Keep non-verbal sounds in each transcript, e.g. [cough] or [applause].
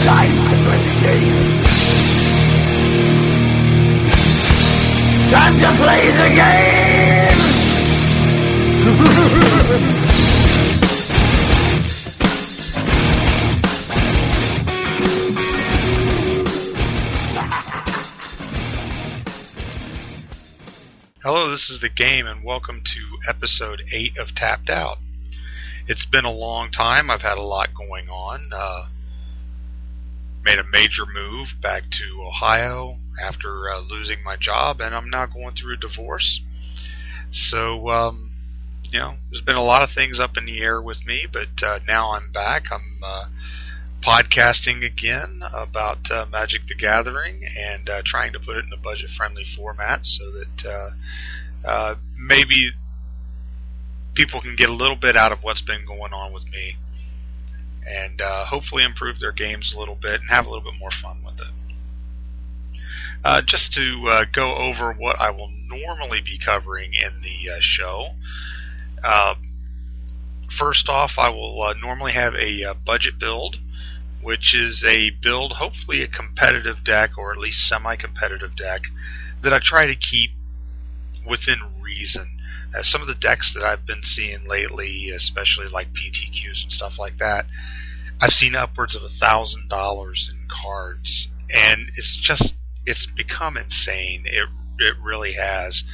Time to play the game. Time to play the game. Hello, this is the game, and welcome to episode 8 of Tapped Out. It's been a long time. I've had a lot going on. Uh, made a major move back to Ohio after uh, losing my job, and I'm now going through a divorce. So, um, you know, there's been a lot of things up in the air with me, but uh, now I'm back. I'm uh, podcasting again about uh, Magic the Gathering and uh, trying to put it in a budget friendly format so that uh, uh, maybe people can get a little bit out of what's been going on with me and uh, hopefully improve their games a little bit and have a little bit more fun with it. Uh, just to uh, go over what I will normally be covering in the show. First off, I will normally have a budget build which is a build, hopefully a competitive deck or at least semi-competitive deck that I try to keep within reason. Uh, some of the decks that I've been seeing lately, especially like PTQs and stuff like that, I've seen upwards of a thousand dollars in cards, and it's just it's become insane. It it really has,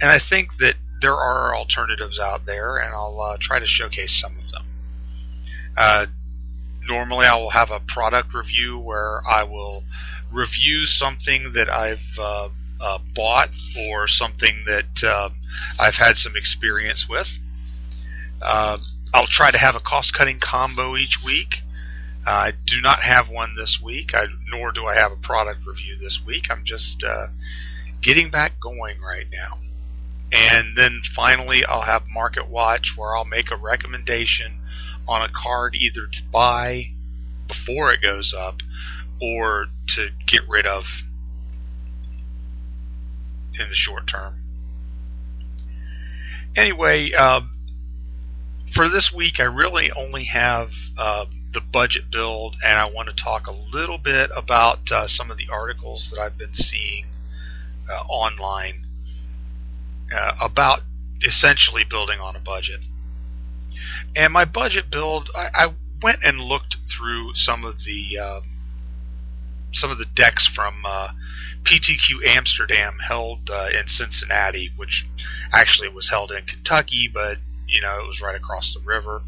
and I think that there are alternatives out there, and I'll uh, try to showcase some of them. Uh, normally I will have a product review where I will review something that I've uh, uh, bought or something that uh, I've had some experience with. Uh, I'll try to have a cost-cutting combo each week. I do not have one this week, I, nor do I have a product review this week. I'm just uh, getting back going right now. And then finally, I'll have Market Watch where I'll make a recommendation on a card either to buy before it goes up or to get rid of in the short term. Anyway, uh, for this week, I really only have uh, the budget build, and I want to talk a little bit about uh, some of the articles that I've been seeing uh, online uh, about essentially building on a budget. And my budget build, I, I went and looked through some of the uh, some of the decks from uh, PTQ Amsterdam held uh, in Cincinnati, which actually was held in Kentucky, but you know it was right across the river.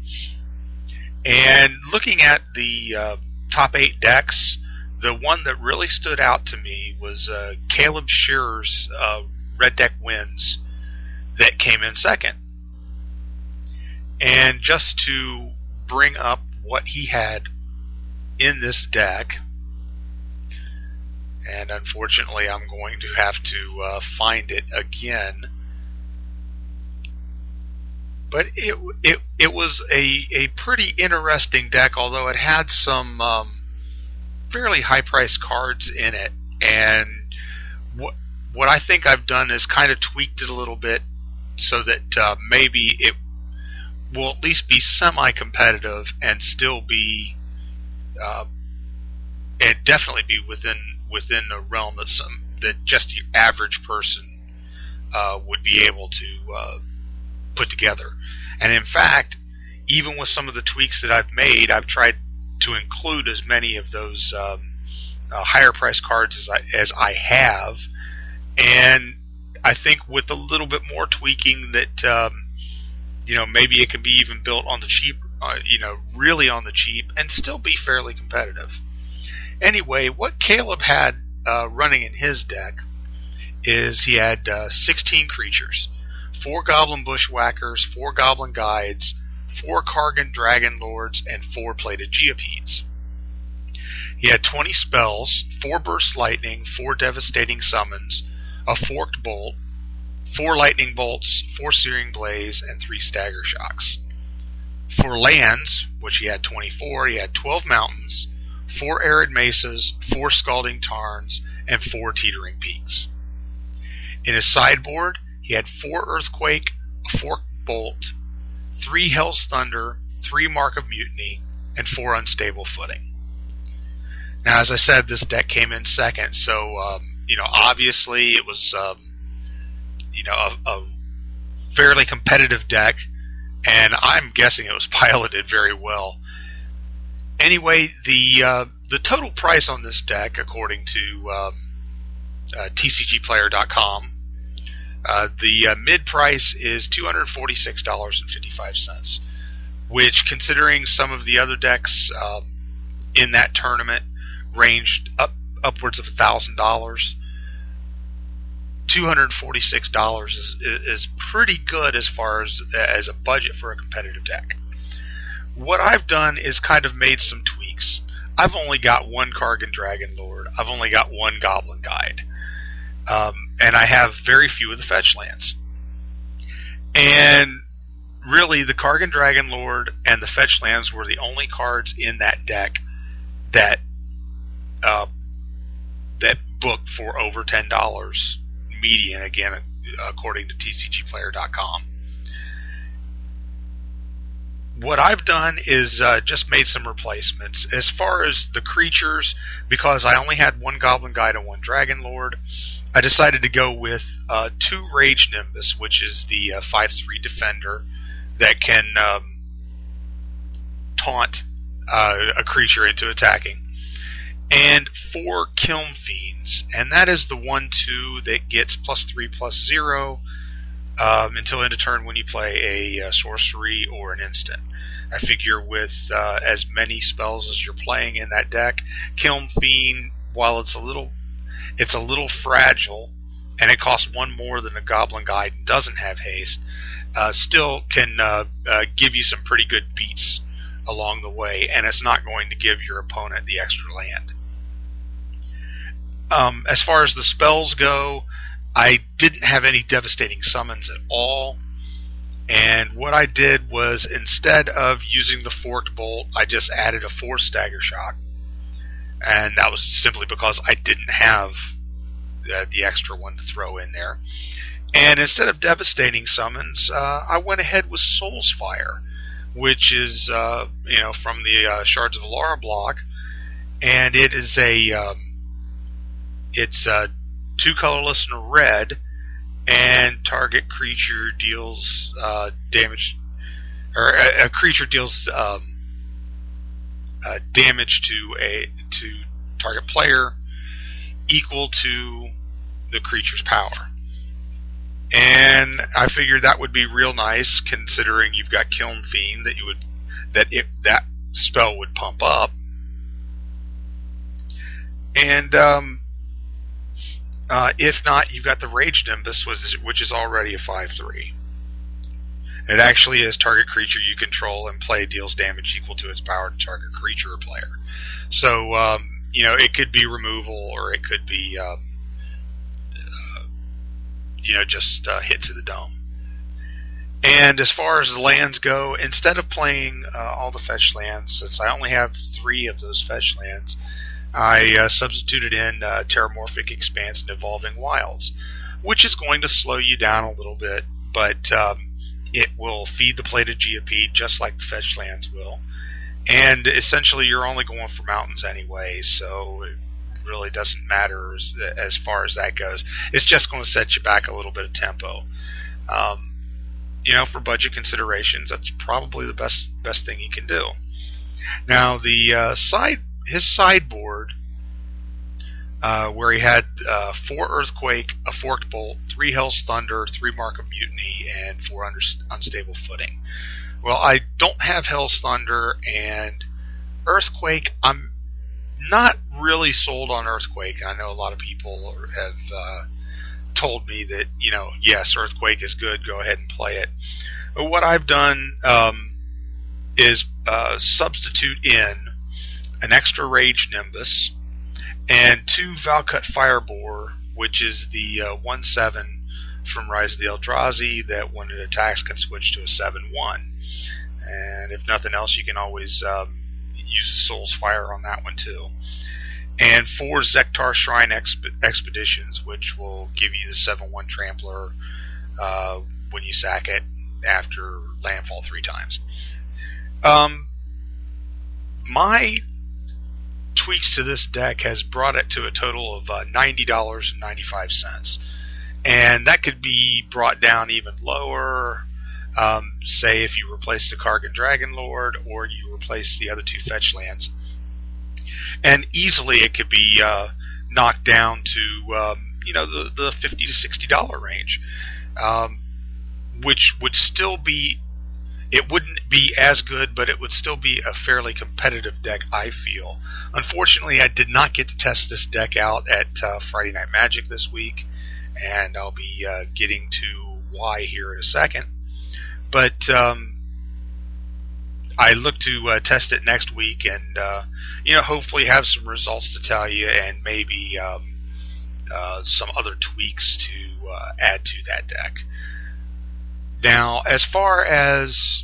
And looking at the uh, top eight decks, the one that really stood out to me was uh, Caleb Shearer's uh, Red Deck Wins that came in second. And just to bring up what he had in this deck, and unfortunately I'm going to have to uh, find it again. But it it it was a a pretty interesting deck, although it had some um, fairly high priced cards in it. And what what I think I've done is kind of tweaked it a little bit so that uh, maybe it will at least be semi-competitive and still be, uh, and definitely be within within a realm that some that just your average person uh, would be able to uh, put together. And in fact, even with some of the tweaks that I've made, I've tried to include as many of those um, uh, higher price cards as I as I have, and I think with a little bit more tweaking that um, you know, maybe it can be even built on the cheap, uh, you know, really on the cheap, and still be fairly competitive. Anyway, what Caleb had uh, running in his deck is he had uh, 16 creatures, four Goblin Bushwhackers, four Goblin Guides, four Kargan Dragon Lords, and four Plated Geopedes. He had 20 spells, four Burst Lightning, four Devastating Summons, a Forked Bolt, four lightning bolts, four searing blaze, and three stagger shocks. For lands, which he had 24, he had 12 mountains, four arid mesas, four scalding tarns, and four teetering peaks. In his sideboard, he had four earthquake, a fork bolt, three hell's thunder, three mark of mutiny, and four unstable footing. Now, as I said, this deck came in second, so um, you know, obviously it was um, you know a, a fairly competitive deck, and I'm guessing it was [laughs] piloted very well. Anyway, the uh, the total price on this deck, according to um, uh, TCGPlayer.com, uh, the uh, mid price is two hundred forty six dollars and fifty five cents, which, considering some of the other decks um, in that tournament, ranged up upwards of thousand dollars. Two hundred forty six dollars is is pretty good as far as as a budget for a competitive deck. What I've done is kind of made some tweaks. I've only got one Kargan Dragon Lord. I've only got one Goblin Guide, um, and I have very few of the fetch lands. And really, the Kargan Dragon Lord and the fetch lands were the only cards in that deck that uh, that booked for over ten dollars median again, according to TCGPlayer.com. What I've done is uh, just made some replacements. As far as the creatures, because I only had one Goblin Guide and one Dragon Lord, I decided to go with uh, two Rage Nimbus, which is the uh, 5 3 defender that can um, taunt uh, a creature into attacking. And four Kiln Fiends, and that is the one two that gets plus three plus zero um, until end of turn when you play a, a, sorcery or an instant. I figure with uh, as many spells as you're playing in that deck, Kiln Fiend, while it's a little it's a little fragile and it costs one more than a Goblin Guide and doesn't have haste, uh, still can uh, uh give you some pretty good beats along the way, and it's not going to give your opponent the extra land. Um, as far as the spells go, I didn't have any devastating summons at all. And what I did was instead of using the forked bolt, I just added a four stagger shock. And that was simply because I didn't have the, the extra one to throw in there. And instead of devastating summons, uh, I went ahead with Soul's Fire, which is uh, you know from the uh, Shards of Alara block, and it is a um, it's uh, two colorless and red, and target creature deals uh, damage, or a, a creature deals um, uh, damage to a to target player equal to the creature's power. And I figured that would be real nice, considering you've got Kiln Fiend that you would that it that spell would pump up. And um, uh, if not, you've got the Rage Nimbus, which is already a 5-3. It actually is target creature you control and play deals damage equal to its power to target creature or player. So, um, you know, it could be removal or it could be, um, uh, you know, just uh, hit to the dome. And as far as the lands go, instead of playing uh, all the fetch lands, since I only have three of those fetch lands, I uh, substituted in uh, Terramorphic Expanse and Evolving Wilds, which is going to slow you down a little bit, but um, it will feed the plated Geopede just like the fetch lands will. And essentially, you're only going for mountains anyway, so it really doesn't matter as, as far as that goes. It's just going to set you back a little bit of tempo. Um, you know, for budget considerations, that's probably the best best thing you can do. Now, the uh, side his sideboard, uh, where he had uh, four Earthquake, a Forked Bolt, three Hell's Thunder, three Mark of Mutiny, and four Unstable Footing. Well, I don't have Hell's Thunder and Earthquake. I'm not really sold on Earthquake. I know a lot of people have uh, told me that you know, yes, Earthquake is good. Go ahead and play it. But what I've done um, is uh, substitute in an extra Rage Nimbus, and two Valakut Fireboar, which is the uh, 1 7 from Rise of the Eldrazi that when it attacks can switch to a 7 1. And if nothing else, you can always um, use the Soul's Fire on that one too. And four Zektar Shrine Exp- Expeditions, which will give you the 7 1 Trampler uh, when you sack it after landfall three times. Um, my tweaks to this deck has brought it to a total of uh, $90.95. And that could be brought down even lower. Um, say if you replace the Kargan Dragon Lord or you replace the other two fetch lands. And easily it could be uh, knocked down to um, you know the, the 50 to $60 range. Um, which would still be it wouldn't be as good, but it would still be a fairly competitive deck, I feel. Unfortunately, I did not get to test this deck out at uh, Friday Night Magic this week, and I'll be uh, getting to why here in a second. But um, I look to uh, test it next week, and uh, you know, hopefully have some results to tell you, and maybe um, uh, some other tweaks to uh, add to that deck. Now, as far as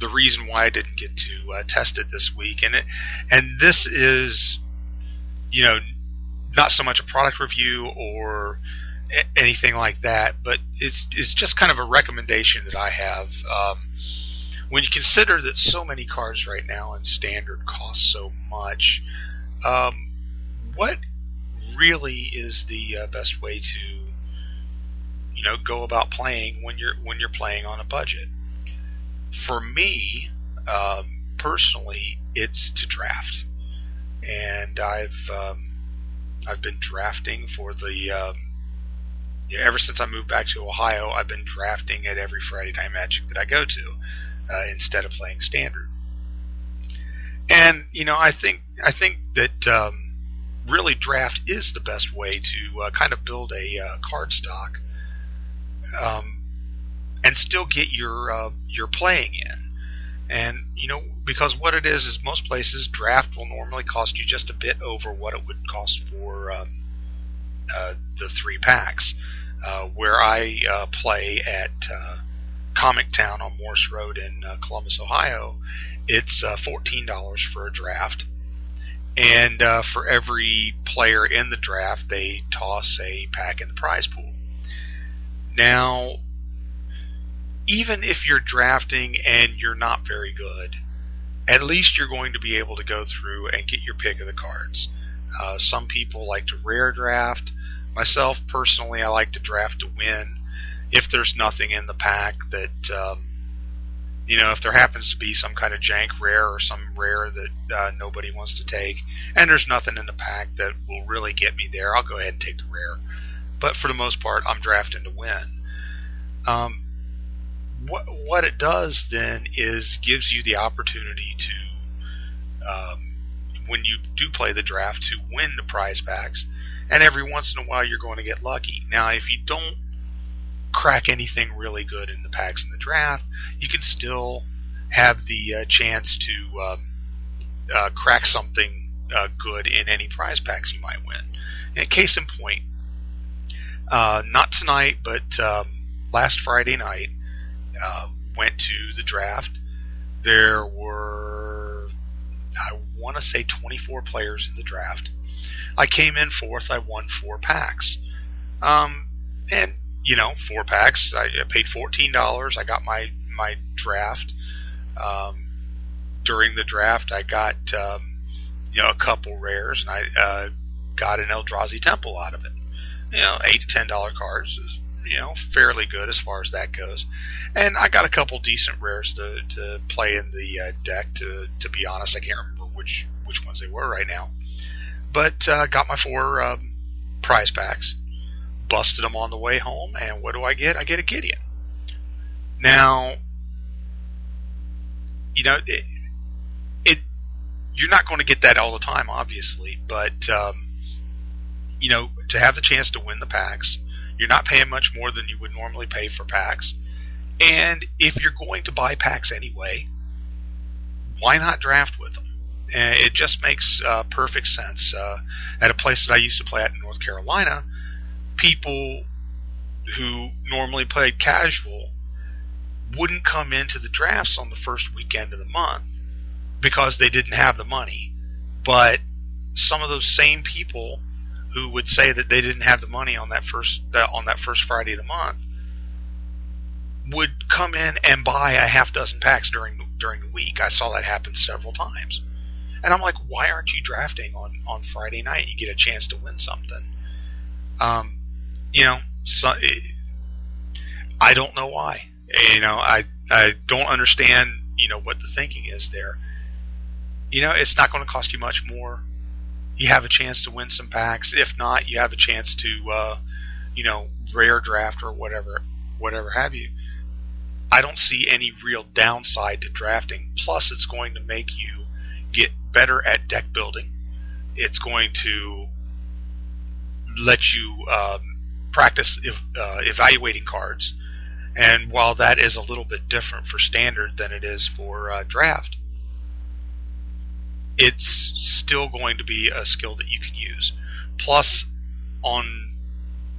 the reason why I didn't get to uh, test it this week, and it, and this is, you know, not so much a product review or a- anything like that, but it's it's just kind of a recommendation that I have. Um, when you consider that so many cards right now in standard cost so much, um, what really is the uh, best way to you know go about playing when you're when you're playing on a budget. For me, um, personally, it's to draft, and I've um, I've been drafting for the um, yeah, ever since I moved back to Ohio. I've been drafting at every Friday Night Magic that I go to uh, instead of playing standard. And you know, I think I think that um, really draft is the best way to uh, kind of build a uh, card stock um, and still get your uh, your playing in. And you know, because what it is is most places draft will normally cost you just a bit over what it would cost for um, uh, the three packs. Uh, where I uh, play at uh, Comic Town on Morse Road in uh, Columbus, Ohio, it's uh, fourteen dollars for a draft, and uh, for every player in the draft, they toss a pack in the prize pool. Now, even if you're drafting and you're not very good, at least you're going to be able to go through and get your pick of the cards. Uh, some people like to rare draft. Myself, personally, I like to draft to win. If there's nothing in the pack that, um, you know, if there happens to be some kind of jank rare or some rare that uh, nobody wants to take, and there's nothing in the pack that will really get me there, I'll go ahead and take the rare but for the most part, I'm drafting to win. Um, what what it does then is gives you the opportunity to, um, when you do play the draft, to win the prize packs, and every once in a while you're going to get lucky. Now, if you don't crack anything really good in the packs in the draft, you can still have the uh, chance to um, uh, crack something uh, good in any prize packs you might win. And case in point, uh, not tonight, but um, last Friday night, uh, went to the draft. There were, I want to say, 24 players in the draft. I came in fourth. I won four packs. Um, and you know, four packs. I, paid fourteen dollars. I got my my draft. Um, during the draft, I got um, you know a couple rares, and I uh, got an Eldrazi Temple out of it you know, eight to ten dollar cards is you know fairly good as far as that goes. And I got a couple decent rares to to play in the uh, deck. To to be honest, I can't remember which which ones they were right now. But uh, got my four um, prize packs, busted them on the way home, and what do I get? I get a Gideon. Now, you know, it, it you're not going to get that all the time, obviously, but um, you know, to have the chance to win the packs. You're not paying much more than you would normally pay for packs. And if you're going to buy packs anyway, why not draft with them? And it just makes uh, perfect sense. Uh, at a place that I used to play at in North Carolina, people who normally played casual wouldn't come into the drafts on the first weekend of the month because they didn't have the money. But some of those same people who would say that they didn't have the money on that first uh, on that first Friday of the month would come in and buy a half dozen packs during during the week. I saw that happen several times, And I'm like, why aren't you drafting on on Friday night? You get a chance to win something. Um, you know, so, I don't know why. You know, I I don't understand. You know what the thinking is there. You know, it's not going to cost you much more. You have a chance to win some packs. If not, you have a chance to, uh, you know, rare draft or whatever, whatever have you. I don't see any real downside to drafting. Plus, it's going to make you get better at deck building. It's going to let you um, practice uh, evaluating cards. And while that is a little bit different for standard than it is for uh, draft, it's still going to be a skill that you can use. Plus, on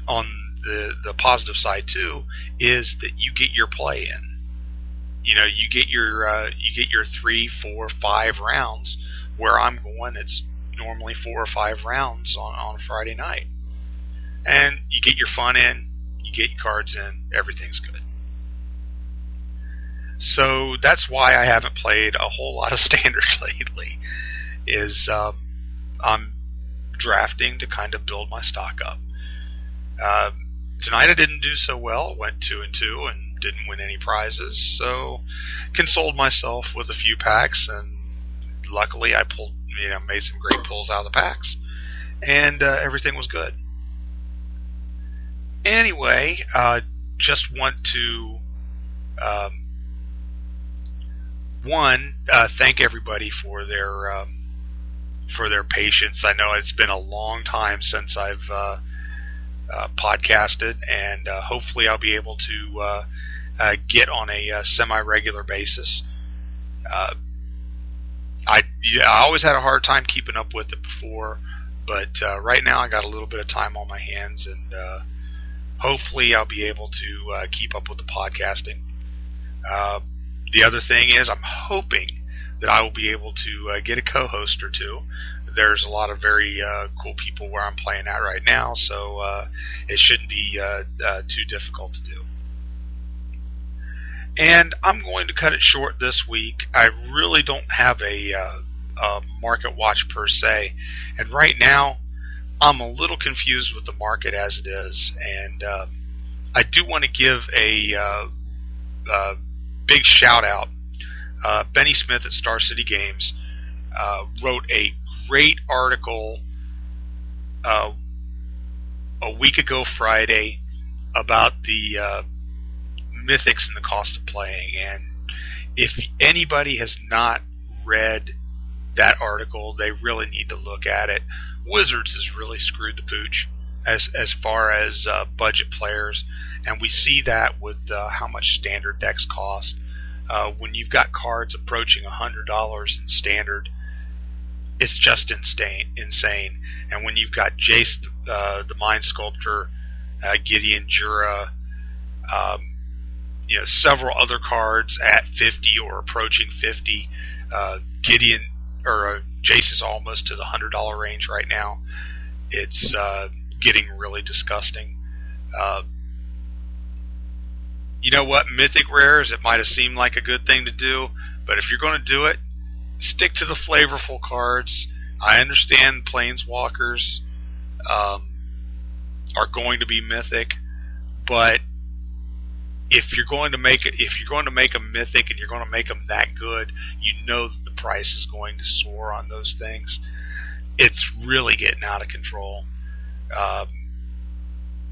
on the the positive side too is that you get your play in. You know, you get your uh, you get your three, four, five rounds. Where I'm going, it's normally four or five rounds on on Friday night, and you get your fun in, you get your cards in, everything's good. So that's why I haven't played a whole lot of [laughs] standard lately. Is um, I'm drafting to kind of build my stock up. Uh, tonight I didn't do so well. Went two and two and didn't win any prizes. So consoled myself with a few packs, and luckily I pulled, you know, made some great pulls out of the packs, and uh, everything was good. Anyway, uh, just want to um, one uh, thank everybody for their um, for their patience. I know it's been a long time since I've uh, uh, podcasted, and uh, hopefully I'll be able to uh, uh, get on a uh, semi-regular basis. I yeah, I always had a hard time keeping up with it before, but right now I got a little bit of time on my hands, and hopefully I'll be able to keep up with the podcasting. The other thing is I'm hoping that I will be able to get a co-host or two there's a lot of very uh, cool people where I'm playing at right now, so uh, it shouldn't be uh, uh, too difficult to do. And I'm going to cut it short this week. I really don't have a, uh, a market watch per se, and right now I'm a little confused with the market as it is, and um, I do want to give a big shout out. Bennie Smith at Star City Games wrote a great article uh, a week ago Friday about the uh, mythics and the cost of playing. And if anybody has not read that article, they really need to look at it. Wizards has really screwed the pooch as as far as uh, budget players, and we see that with uh, how much standard decks cost. Uh, when you've got cards approaching hundred dollars in standard, it's just insane. Insane. And when you've got Jace, uh, the Mind Sculptor, uh, Gideon Jura, um, you know, several other cards at 50 or approaching 50. Uh, Gideon or Jace is almost to the hundred dollar range right now. It's getting really disgusting. Uh, you know what? Mythic rares. It might have seemed like a good thing to do, but if you're going to do it, stick to the flavorful cards. I understand planeswalkers um, are going to be mythic, but if you're going to make it, if you're going to make a mythic and you're going to make them that good, you know that the price is going to soar on those things. It's really getting out of control. Um,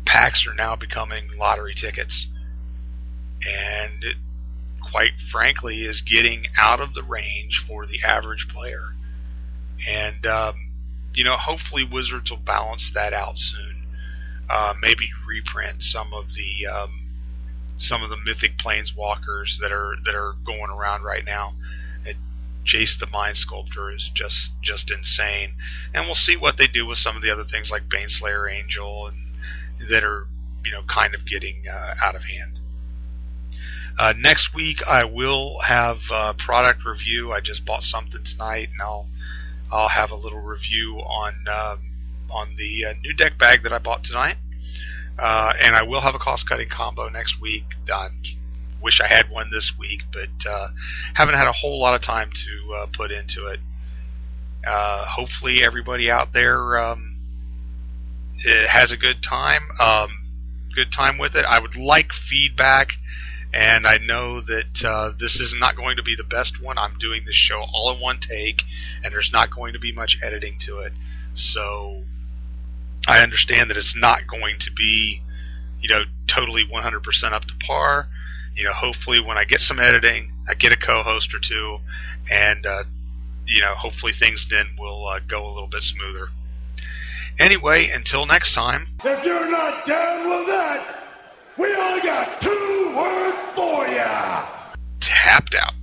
packs are now becoming lottery tickets, and it, quite frankly, is getting out of the range for the average player. And, um, you know, hopefully Wizards will balance that out soon. Uh, maybe reprint some of the um, some of the mythic planeswalkers that are that are going around right now. Jace the Mind Sculptor is just just insane, and we'll see what they do with some of the other things like Baneslayer Angel and that are you know kind of getting uh, out of hand. Uh, next week I will have a product review. I just bought something tonight, and I'll I'll have a little review on um, on the uh, new deck bag that I bought tonight. Uh, and I will have a cost cutting combo next week. I wish I had one this week, but uh, haven't had a whole lot of time to uh, put into it. Uh, hopefully, everybody out there um, eh, has a good time. Um, good time with it. I would like feedback, and I know that uh, this is not going to be the best one. I'm doing this show all in one take, and there's not going to be much editing to it. So I understand that it's not going to be, you know, totally 100% up to par. You know, hopefully when I get some editing, I get a co-host or two, and uh, you know, hopefully things then will uh, go a little bit smoother. Anyway, until next time. If you're not down with that, we only got two words for ya. Tapped out.